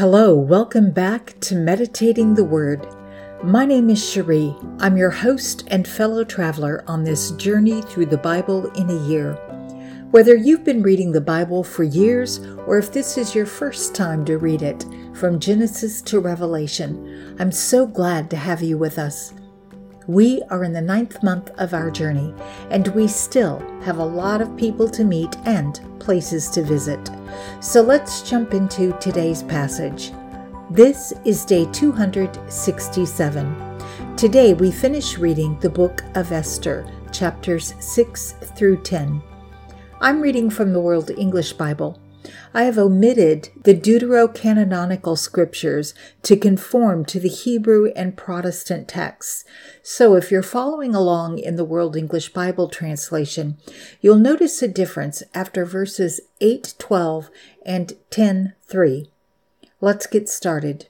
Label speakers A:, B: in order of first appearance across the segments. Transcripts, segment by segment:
A: Hello, welcome back to Meditating the Word. My name is Cherie. I'm your host and fellow traveler on this journey through the Bible in a year. Whether you've been reading the Bible for years or if this is your first time to read it, from Genesis to Revelation, I'm so glad to have you with us. We are in the ninth month of our journey, and we still have a lot of people to meet and places to visit. So let's jump into today's passage. This is day 267. Today we finish reading the book of Esther, chapters 6 through 10. I'm reading from the World English Bible. I have omitted the deuterocanonical scriptures to conform to the Hebrew and Protestant texts. So if you're following along in the World English Bible translation, you'll notice a difference after verses 8:12 and 10:3. Let's get started.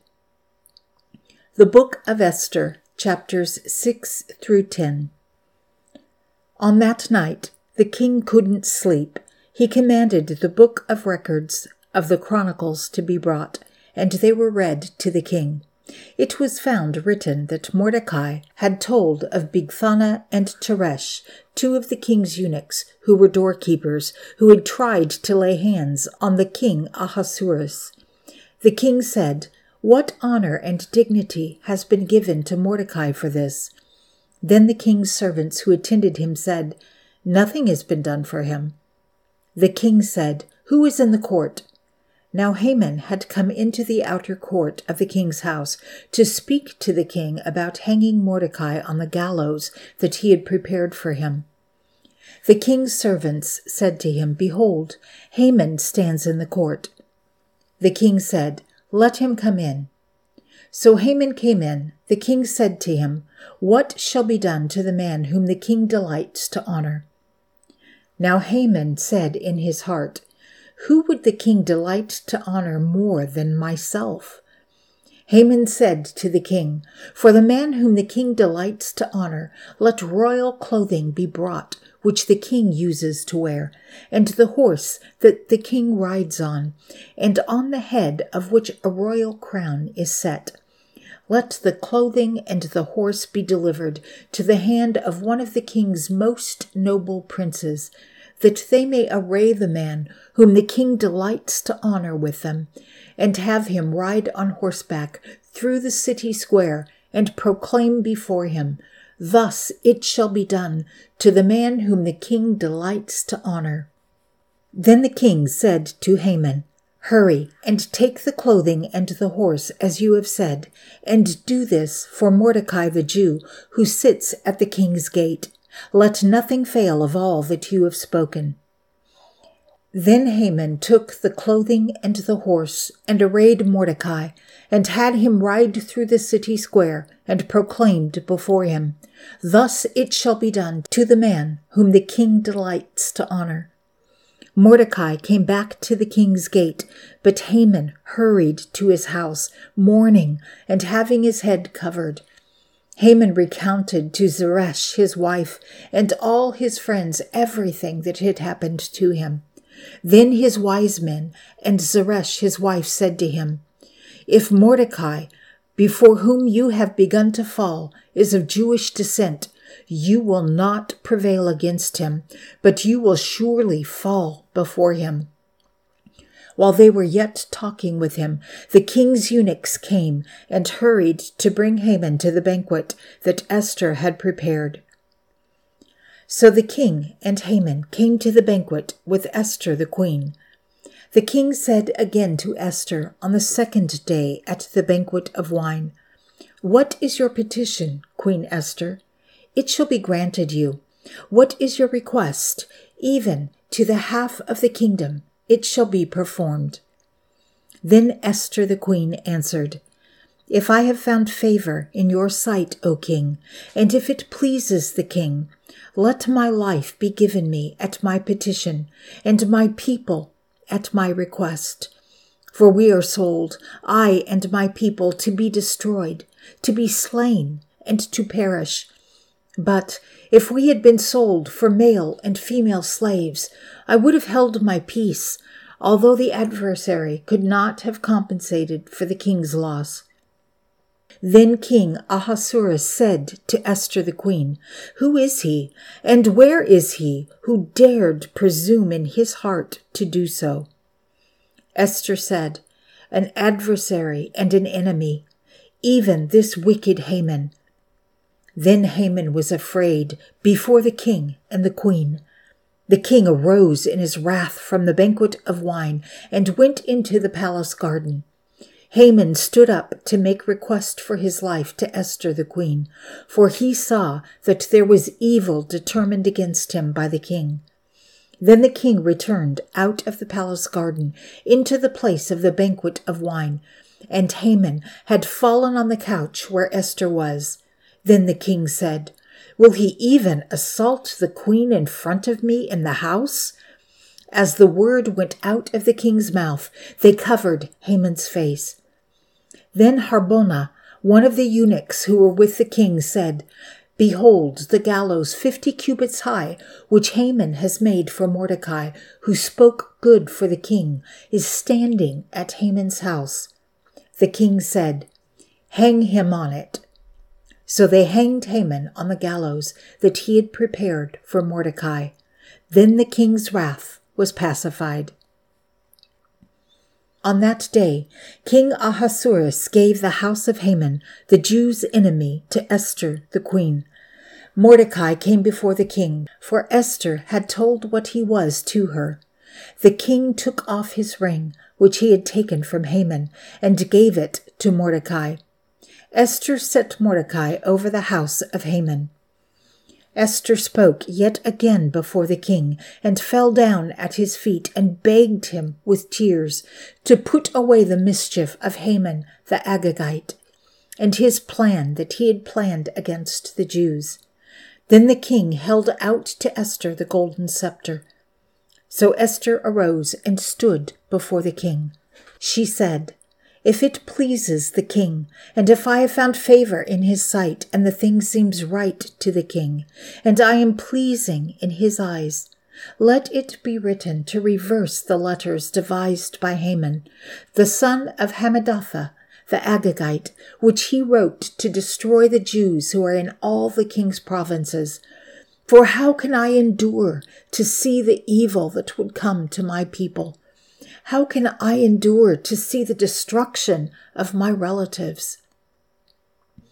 A: The Book of Esther, chapters 6 through 10. On that night, the king couldn't sleep he commanded the book of records of the Chronicles to be brought, and they were read to the king. It was found written that Mordecai had told of Bigthana and Teresh, two of the king's eunuchs, who were doorkeepers, who had tried to lay hands on the king Ahasuerus. The king said, What honor and dignity has been given to Mordecai for this? Then the king's servants who attended him said, Nothing has been done for him. The king said, Who is in the court? Now Haman had come into the outer court of the king's house to speak to the king about hanging Mordecai on the gallows that he had prepared for him. The king's servants said to him, Behold, Haman stands in the court. The king said, Let him come in. So Haman came in. The king said to him, What shall be done to the man whom the king delights to honor? Now Haman said in his heart, Who would the king delight to honor more than myself? Haman said to the king, For the man whom the king delights to honor, let royal clothing be brought, which the king uses to wear, and the horse that the king rides on, and on the head of which a royal crown is set. Let the clothing and the horse be delivered to the hand of one of the king's most noble princes, that they may array the man whom the king delights to honor with them, and have him ride on horseback through the city square and proclaim before him, Thus it shall be done to the man whom the king delights to honor. Then the king said to Haman, Hurry and take the clothing and the horse, as you have said, and do this for Mordecai the Jew, who sits at the king's gate. Let nothing fail of all that you have spoken. Then Haman took the clothing and the horse, and arrayed Mordecai, and had him ride through the city square, and proclaimed before him, Thus it shall be done to the man whom the king delights to honor. Mordecai came back to the king's gate, but Haman hurried to his house, mourning and having his head covered. Haman recounted to Zeresh, his wife, and all his friends everything that had happened to him. Then his wise men and Zeresh, his wife, said to him, If Mordecai, before whom you have begun to fall, is of Jewish descent, you will not prevail against him, but you will surely fall before him. While they were yet talking with him, the king's eunuchs came and hurried to bring Haman to the banquet that Esther had prepared. So the king and Haman came to the banquet with Esther the queen. The king said again to Esther on the second day at the banquet of wine, What is your petition, Queen Esther? It shall be granted you. What is your request? Even to the half of the kingdom, it shall be performed. Then Esther the queen answered, If I have found favor in your sight, O king, and if it pleases the king, let my life be given me at my petition, and my people at my request. For we are sold, I and my people, to be destroyed, to be slain, and to perish. But if we had been sold for male and female slaves, I would have held my peace. although the adversary could not have compensated for the king's loss. Then King Ahasuerus said to Esther the queen, Who is he, and where is he who dared presume in his heart to do so? Esther said, An adversary and an enemy, even this wicked Haman. Then Haman was afraid before the king and the queen. The king arose in his wrath from the banquet of wine and went into the palace garden. Haman stood up to make request for his life to Esther the queen, for he saw that there was evil determined against him by the king. Then the king returned out of the palace garden into the place of the banquet of wine, and Haman had fallen on the couch where Esther was. Then the king said, Will he even assault the queen in front of me in the house? As the word went out of the king's mouth, they covered Haman's face. Then Harbonah, one of the eunuchs who were with the king, said, Behold, the gallows fifty cubits high, which Haman has made for Mordecai, who spoke good for the king, is standing at Haman's house. The king said, Hang him on it. So they hanged Haman on the gallows that he had prepared for Mordecai. Then the king's wrath was pacified. On that day, King Ahasuerus gave the house of Haman, the Jews' enemy, to Esther the queen. Mordecai came before the king, for Esther had told what he was to her. The king took off his ring, which he had taken from Haman, and gave it to Mordecai. Esther set Mordecai over the house of Haman. Esther spoke yet again before the king, and fell down at his feet, and begged him with tears to put away the mischief of Haman the Agagite, and his plan that he had planned against the Jews. Then the king held out to Esther the golden scepter. So Esther arose and stood before the king. She said, if it pleases the king, and if I have found favor in his sight, and the thing seems right to the king, and I am pleasing in his eyes, let it be written to reverse the letters devised by Haman, the son of Hammedatha, the Agagite, which he wrote to destroy the Jews who are in all the king's provinces. For how can I endure to see the evil that would come to my people? How can I endure to see the destruction of my relatives?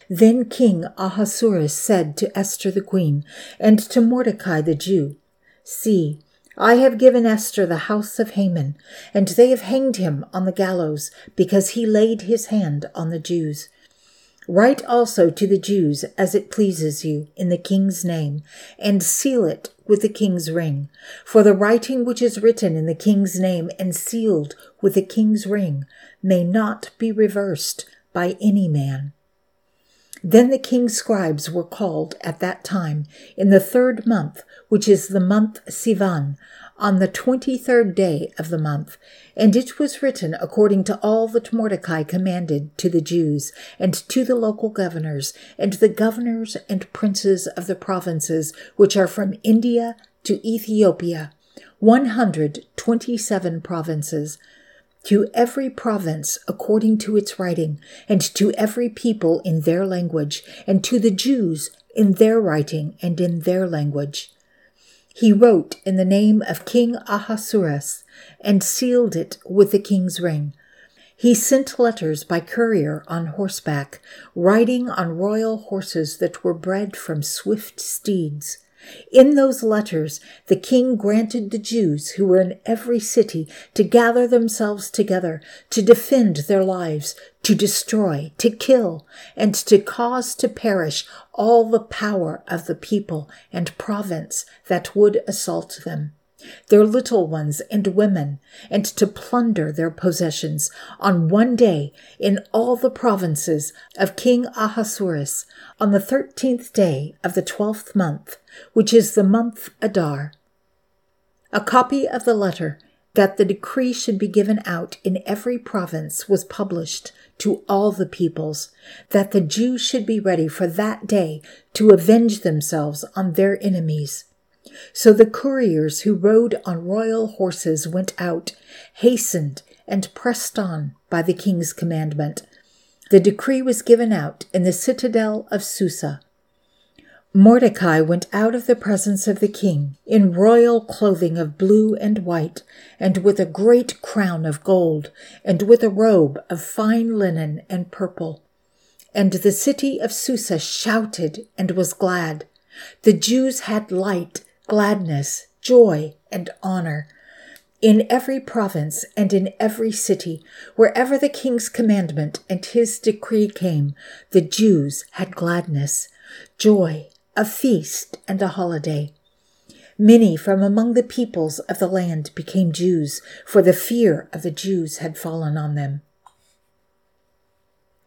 A: Then King Ahasuerus said to Esther the queen and to Mordecai the Jew, See, I have given Esther the house of Haman, and they have hanged him on the gallows because he laid his hand on the Jews. Write also to the Jews as it pleases you in the king's name, and seal it with the king's ring. For the writing which is written in the king's name and sealed with the king's ring may not be reversed by any man. Then the king's scribes were called at that time in the third month, which is the month Sivan, on the twenty third day of the month, and it was written according to all that Mordecai commanded to the Jews, and to the local governors, and the governors and princes of the provinces which are from India to Ethiopia, one hundred twenty seven provinces, to every province according to its writing, and to every people in their language, and to the Jews in their writing and in their language he wrote in the name of King Ahasuerus and sealed it with the king's ring. He sent letters by courier on horseback, riding on royal horses that were bred from swift steeds. In those letters, the king granted the Jews who were in every city to gather themselves together, to defend their lives, to destroy, to kill, and to cause to perish all the power of the people and province that would assault them their little ones and women, and to plunder their possessions on one day in all the provinces of King Ahasuerus on the thirteenth day of the twelfth month, which is the month Adar. A copy of the letter that the decree should be given out in every province was published to all the peoples, that the Jews should be ready for that day to avenge themselves on their enemies. So the couriers who rode on royal horses went out, hastened, and pressed on by the king's commandment. The decree was given out in the citadel of Susa. Mordecai went out of the presence of the king in royal clothing of blue and white, and with a great crown of gold, and with a robe of fine linen and purple. And the city of Susa shouted and was glad. The Jews had light, gladness, joy, and honor. In every province and in every city, wherever the king's commandment and his decree came, the Jews had gladness, joy, a feast, and a holiday. Many from among the peoples of the land became Jews, for the fear of the Jews had fallen on them.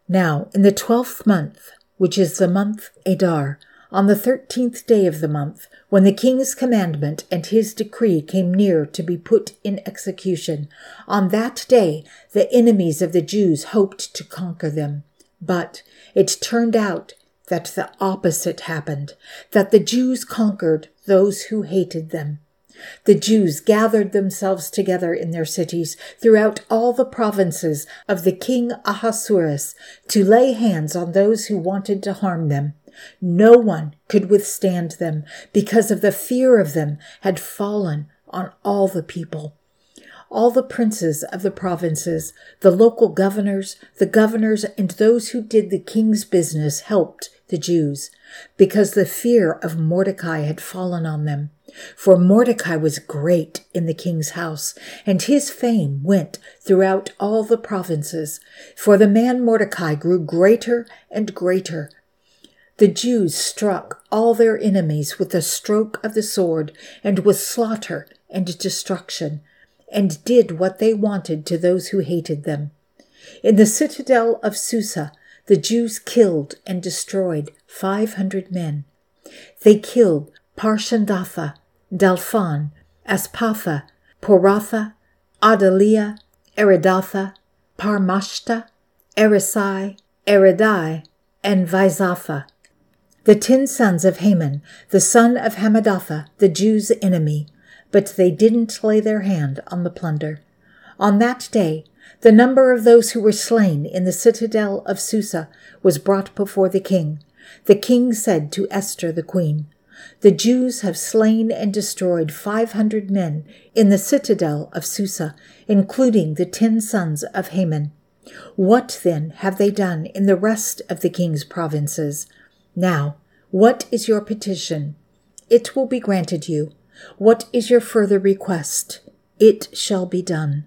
A: Now, in the twelfth month, which is the month Adar, on the thirteenth day of the month, when the king's commandment and his decree came near to be put in execution, on that day the enemies of the Jews hoped to conquer them. But it turned out that the opposite happened, that the Jews conquered those who hated them. The Jews gathered themselves together in their cities throughout all the provinces of the king Ahasuerus to lay hands on those who wanted to harm them. No one could withstand them because of the fear of them had fallen on all the people. All the princes of the provinces, the local governors, the governors, and those who did the king's business helped the Jews because the fear of Mordecai had fallen on them. For Mordecai was great in the king's house, and his fame went throughout all the provinces. For the man Mordecai grew greater and greater the Jews struck all their enemies with the stroke of the sword and with slaughter and destruction, and did what they wanted to those who hated them. In the citadel of Susa, the Jews killed and destroyed five hundred men. They killed Parshandatha, Dalphon, Aspatha, Poratha, Adalia, Aridatha, Parmashta, Arisai, Aridai, and Vaizatha, the ten sons of Haman, the son of Hammedatha, the Jews' enemy, but they didn't lay their hand on the plunder. On that day, the number of those who were slain in the citadel of Susa was brought before the king. The king said to Esther the queen, The Jews have slain and destroyed five hundred men in the citadel of Susa, including the ten sons of Haman. What then have they done in the rest of the king's provinces? Now, what is your petition? It will be granted you. What is your further request? It shall be done.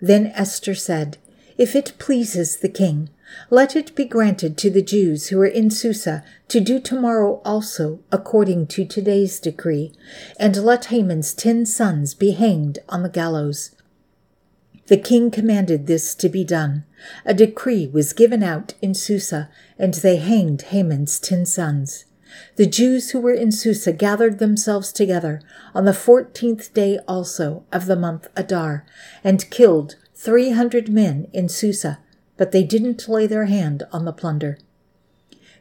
A: Then Esther said, If it pleases the king, let it be granted to the Jews who are in Susa to do tomorrow also according to today's decree, and let Haman's ten sons be hanged on the gallows. The king commanded this to be done. A decree was given out in Susa, and they hanged Haman's ten sons. The Jews who were in Susa gathered themselves together on the fourteenth day also of the month Adar, and killed three hundred men in Susa, but they didn't lay their hand on the plunder.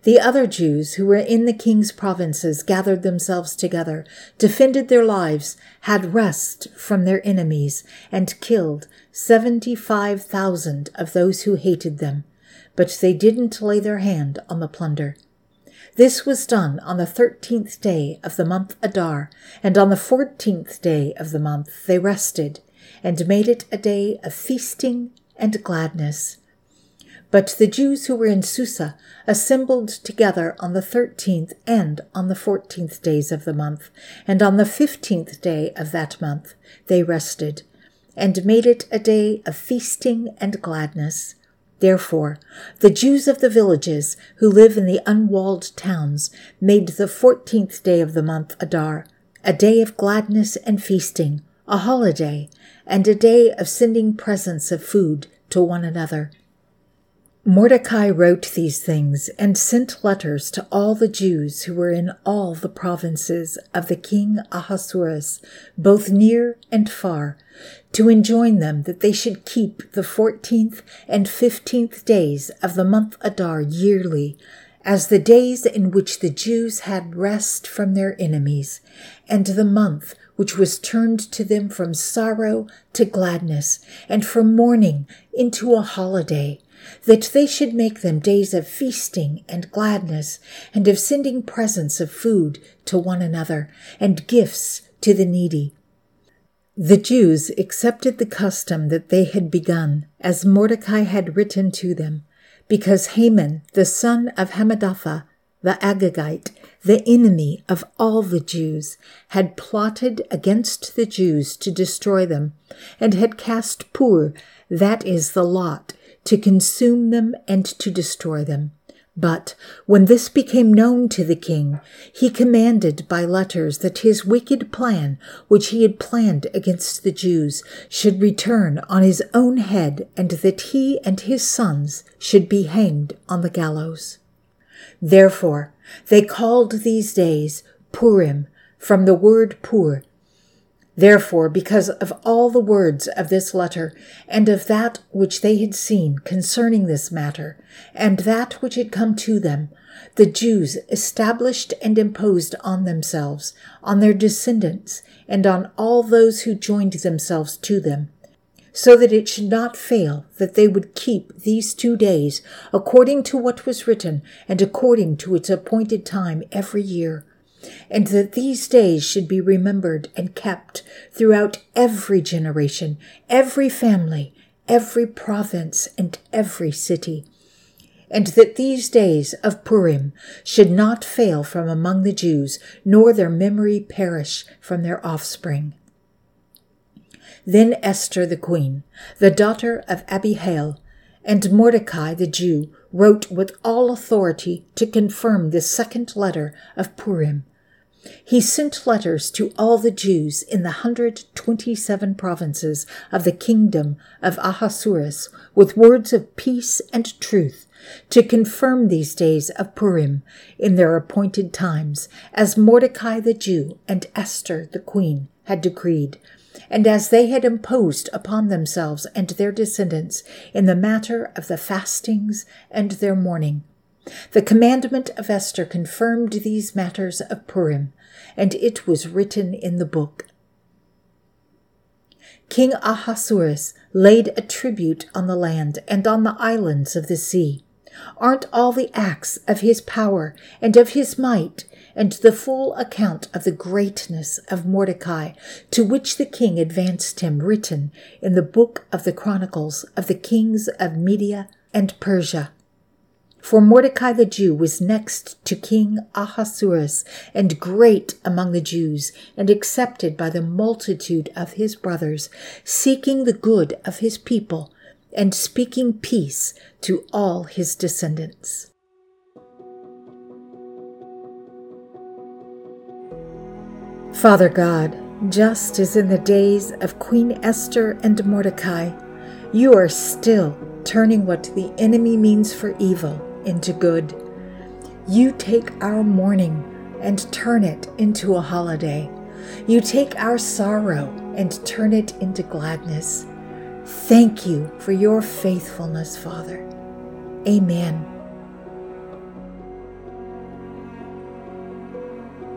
A: The other Jews who were in the king's provinces gathered themselves together, defended their lives, had rest from their enemies, and killed seventy five thousand of those who hated them, but they didn't lay their hand on the plunder. This was done on the thirteenth day of the month Adar, and on the fourteenth day of the month they rested, and made it a day of feasting and gladness. But the Jews who were in Susa assembled together on the thirteenth and on the fourteenth days of the month, and on the fifteenth day of that month they rested, and made it a day of feasting and gladness. Therefore, the Jews of the villages who live in the unwalled towns made the fourteenth day of the month Adar a day of gladness and feasting, a holiday, and a day of sending presents of food to one another Mordecai wrote these things and sent letters to all the Jews who were in all the provinces of the king Ahasuerus, both near and far, to enjoin them that they should keep the fourteenth and fifteenth days of the month Adar yearly, as the days in which the Jews had rest from their enemies, and the month which was turned to them from sorrow to gladness, and from mourning into a holiday, that they should make them days of feasting and gladness, and of sending presents of food to one another, and gifts to the needy. The Jews accepted the custom that they had begun, as Mordecai had written to them, because Haman, the son of Hammedatha, the Agagite, the enemy of all the Jews, had plotted against the Jews to destroy them, and had cast pur, that is the lot, to consume them and to destroy them. But when this became known to the king, he commanded by letters that his wicked plan, which he had planned against the Jews, should return on his own head, and that he and his sons should be hanged on the gallows. Therefore, they called these days Purim, from the word pur, Therefore, because of all the words of this letter, and of that which they had seen concerning this matter, and that which had come to them, the Jews established and imposed on themselves, on their descendants, and on all those who joined themselves to them, so that it should not fail that they would keep these two days according to what was written and according to its appointed time every year and that these days should be remembered and kept throughout every generation, every family, every province, and every city. And that these days of Purim should not fail from among the Jews, nor their memory perish from their offspring. Then Esther the queen, the daughter of Abihail, and Mordecai the Jew wrote with all authority to confirm the second letter of Purim. He sent letters to all the Jews in the 127 provinces of the kingdom of Ahasuerus with words of peace and truth to confirm these days of Purim in their appointed times, as Mordecai the Jew and Esther the queen had decreed, and as they had imposed upon themselves and their descendants in the matter of the fastings and their mourning. The commandment of Esther confirmed these matters of Purim, and it was written in the book. King Ahasuerus laid a tribute on the land and on the islands of the sea. Aren't all the acts of his power and of his might and the full account of the greatness of Mordecai, to which the king advanced him, written in the book of the Chronicles of the kings of Media and Persia. For Mordecai the Jew was next to King Ahasuerus, and great among the Jews, and accepted by the multitude of his brothers, seeking the good of his people, and speaking peace to all his descendants. Father God, just as in the days of Queen Esther and Mordecai, you are still turning what the enemy means for evil into good. You take our mourning and turn it into a holiday. You take our sorrow and turn it into gladness. Thank you for your faithfulness, Father. Amen.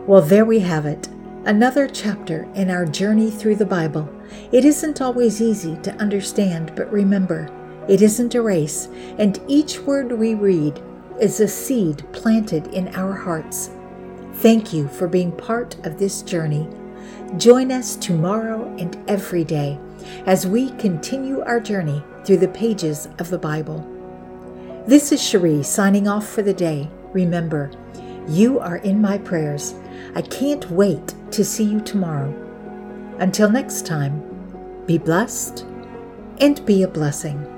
A: Well, there we have it. Another chapter in our journey through the Bible. It isn't always easy to understand, but remember, it isn't a race, and each word we read is a seed planted in our hearts. Thank you for being part of this journey. Join us tomorrow and every day as we continue our journey through the pages of the Bible. This is Cherie signing off for the day. Remember, you are in my prayers. I can't wait to see you tomorrow. Until next time, be blessed and be a blessing.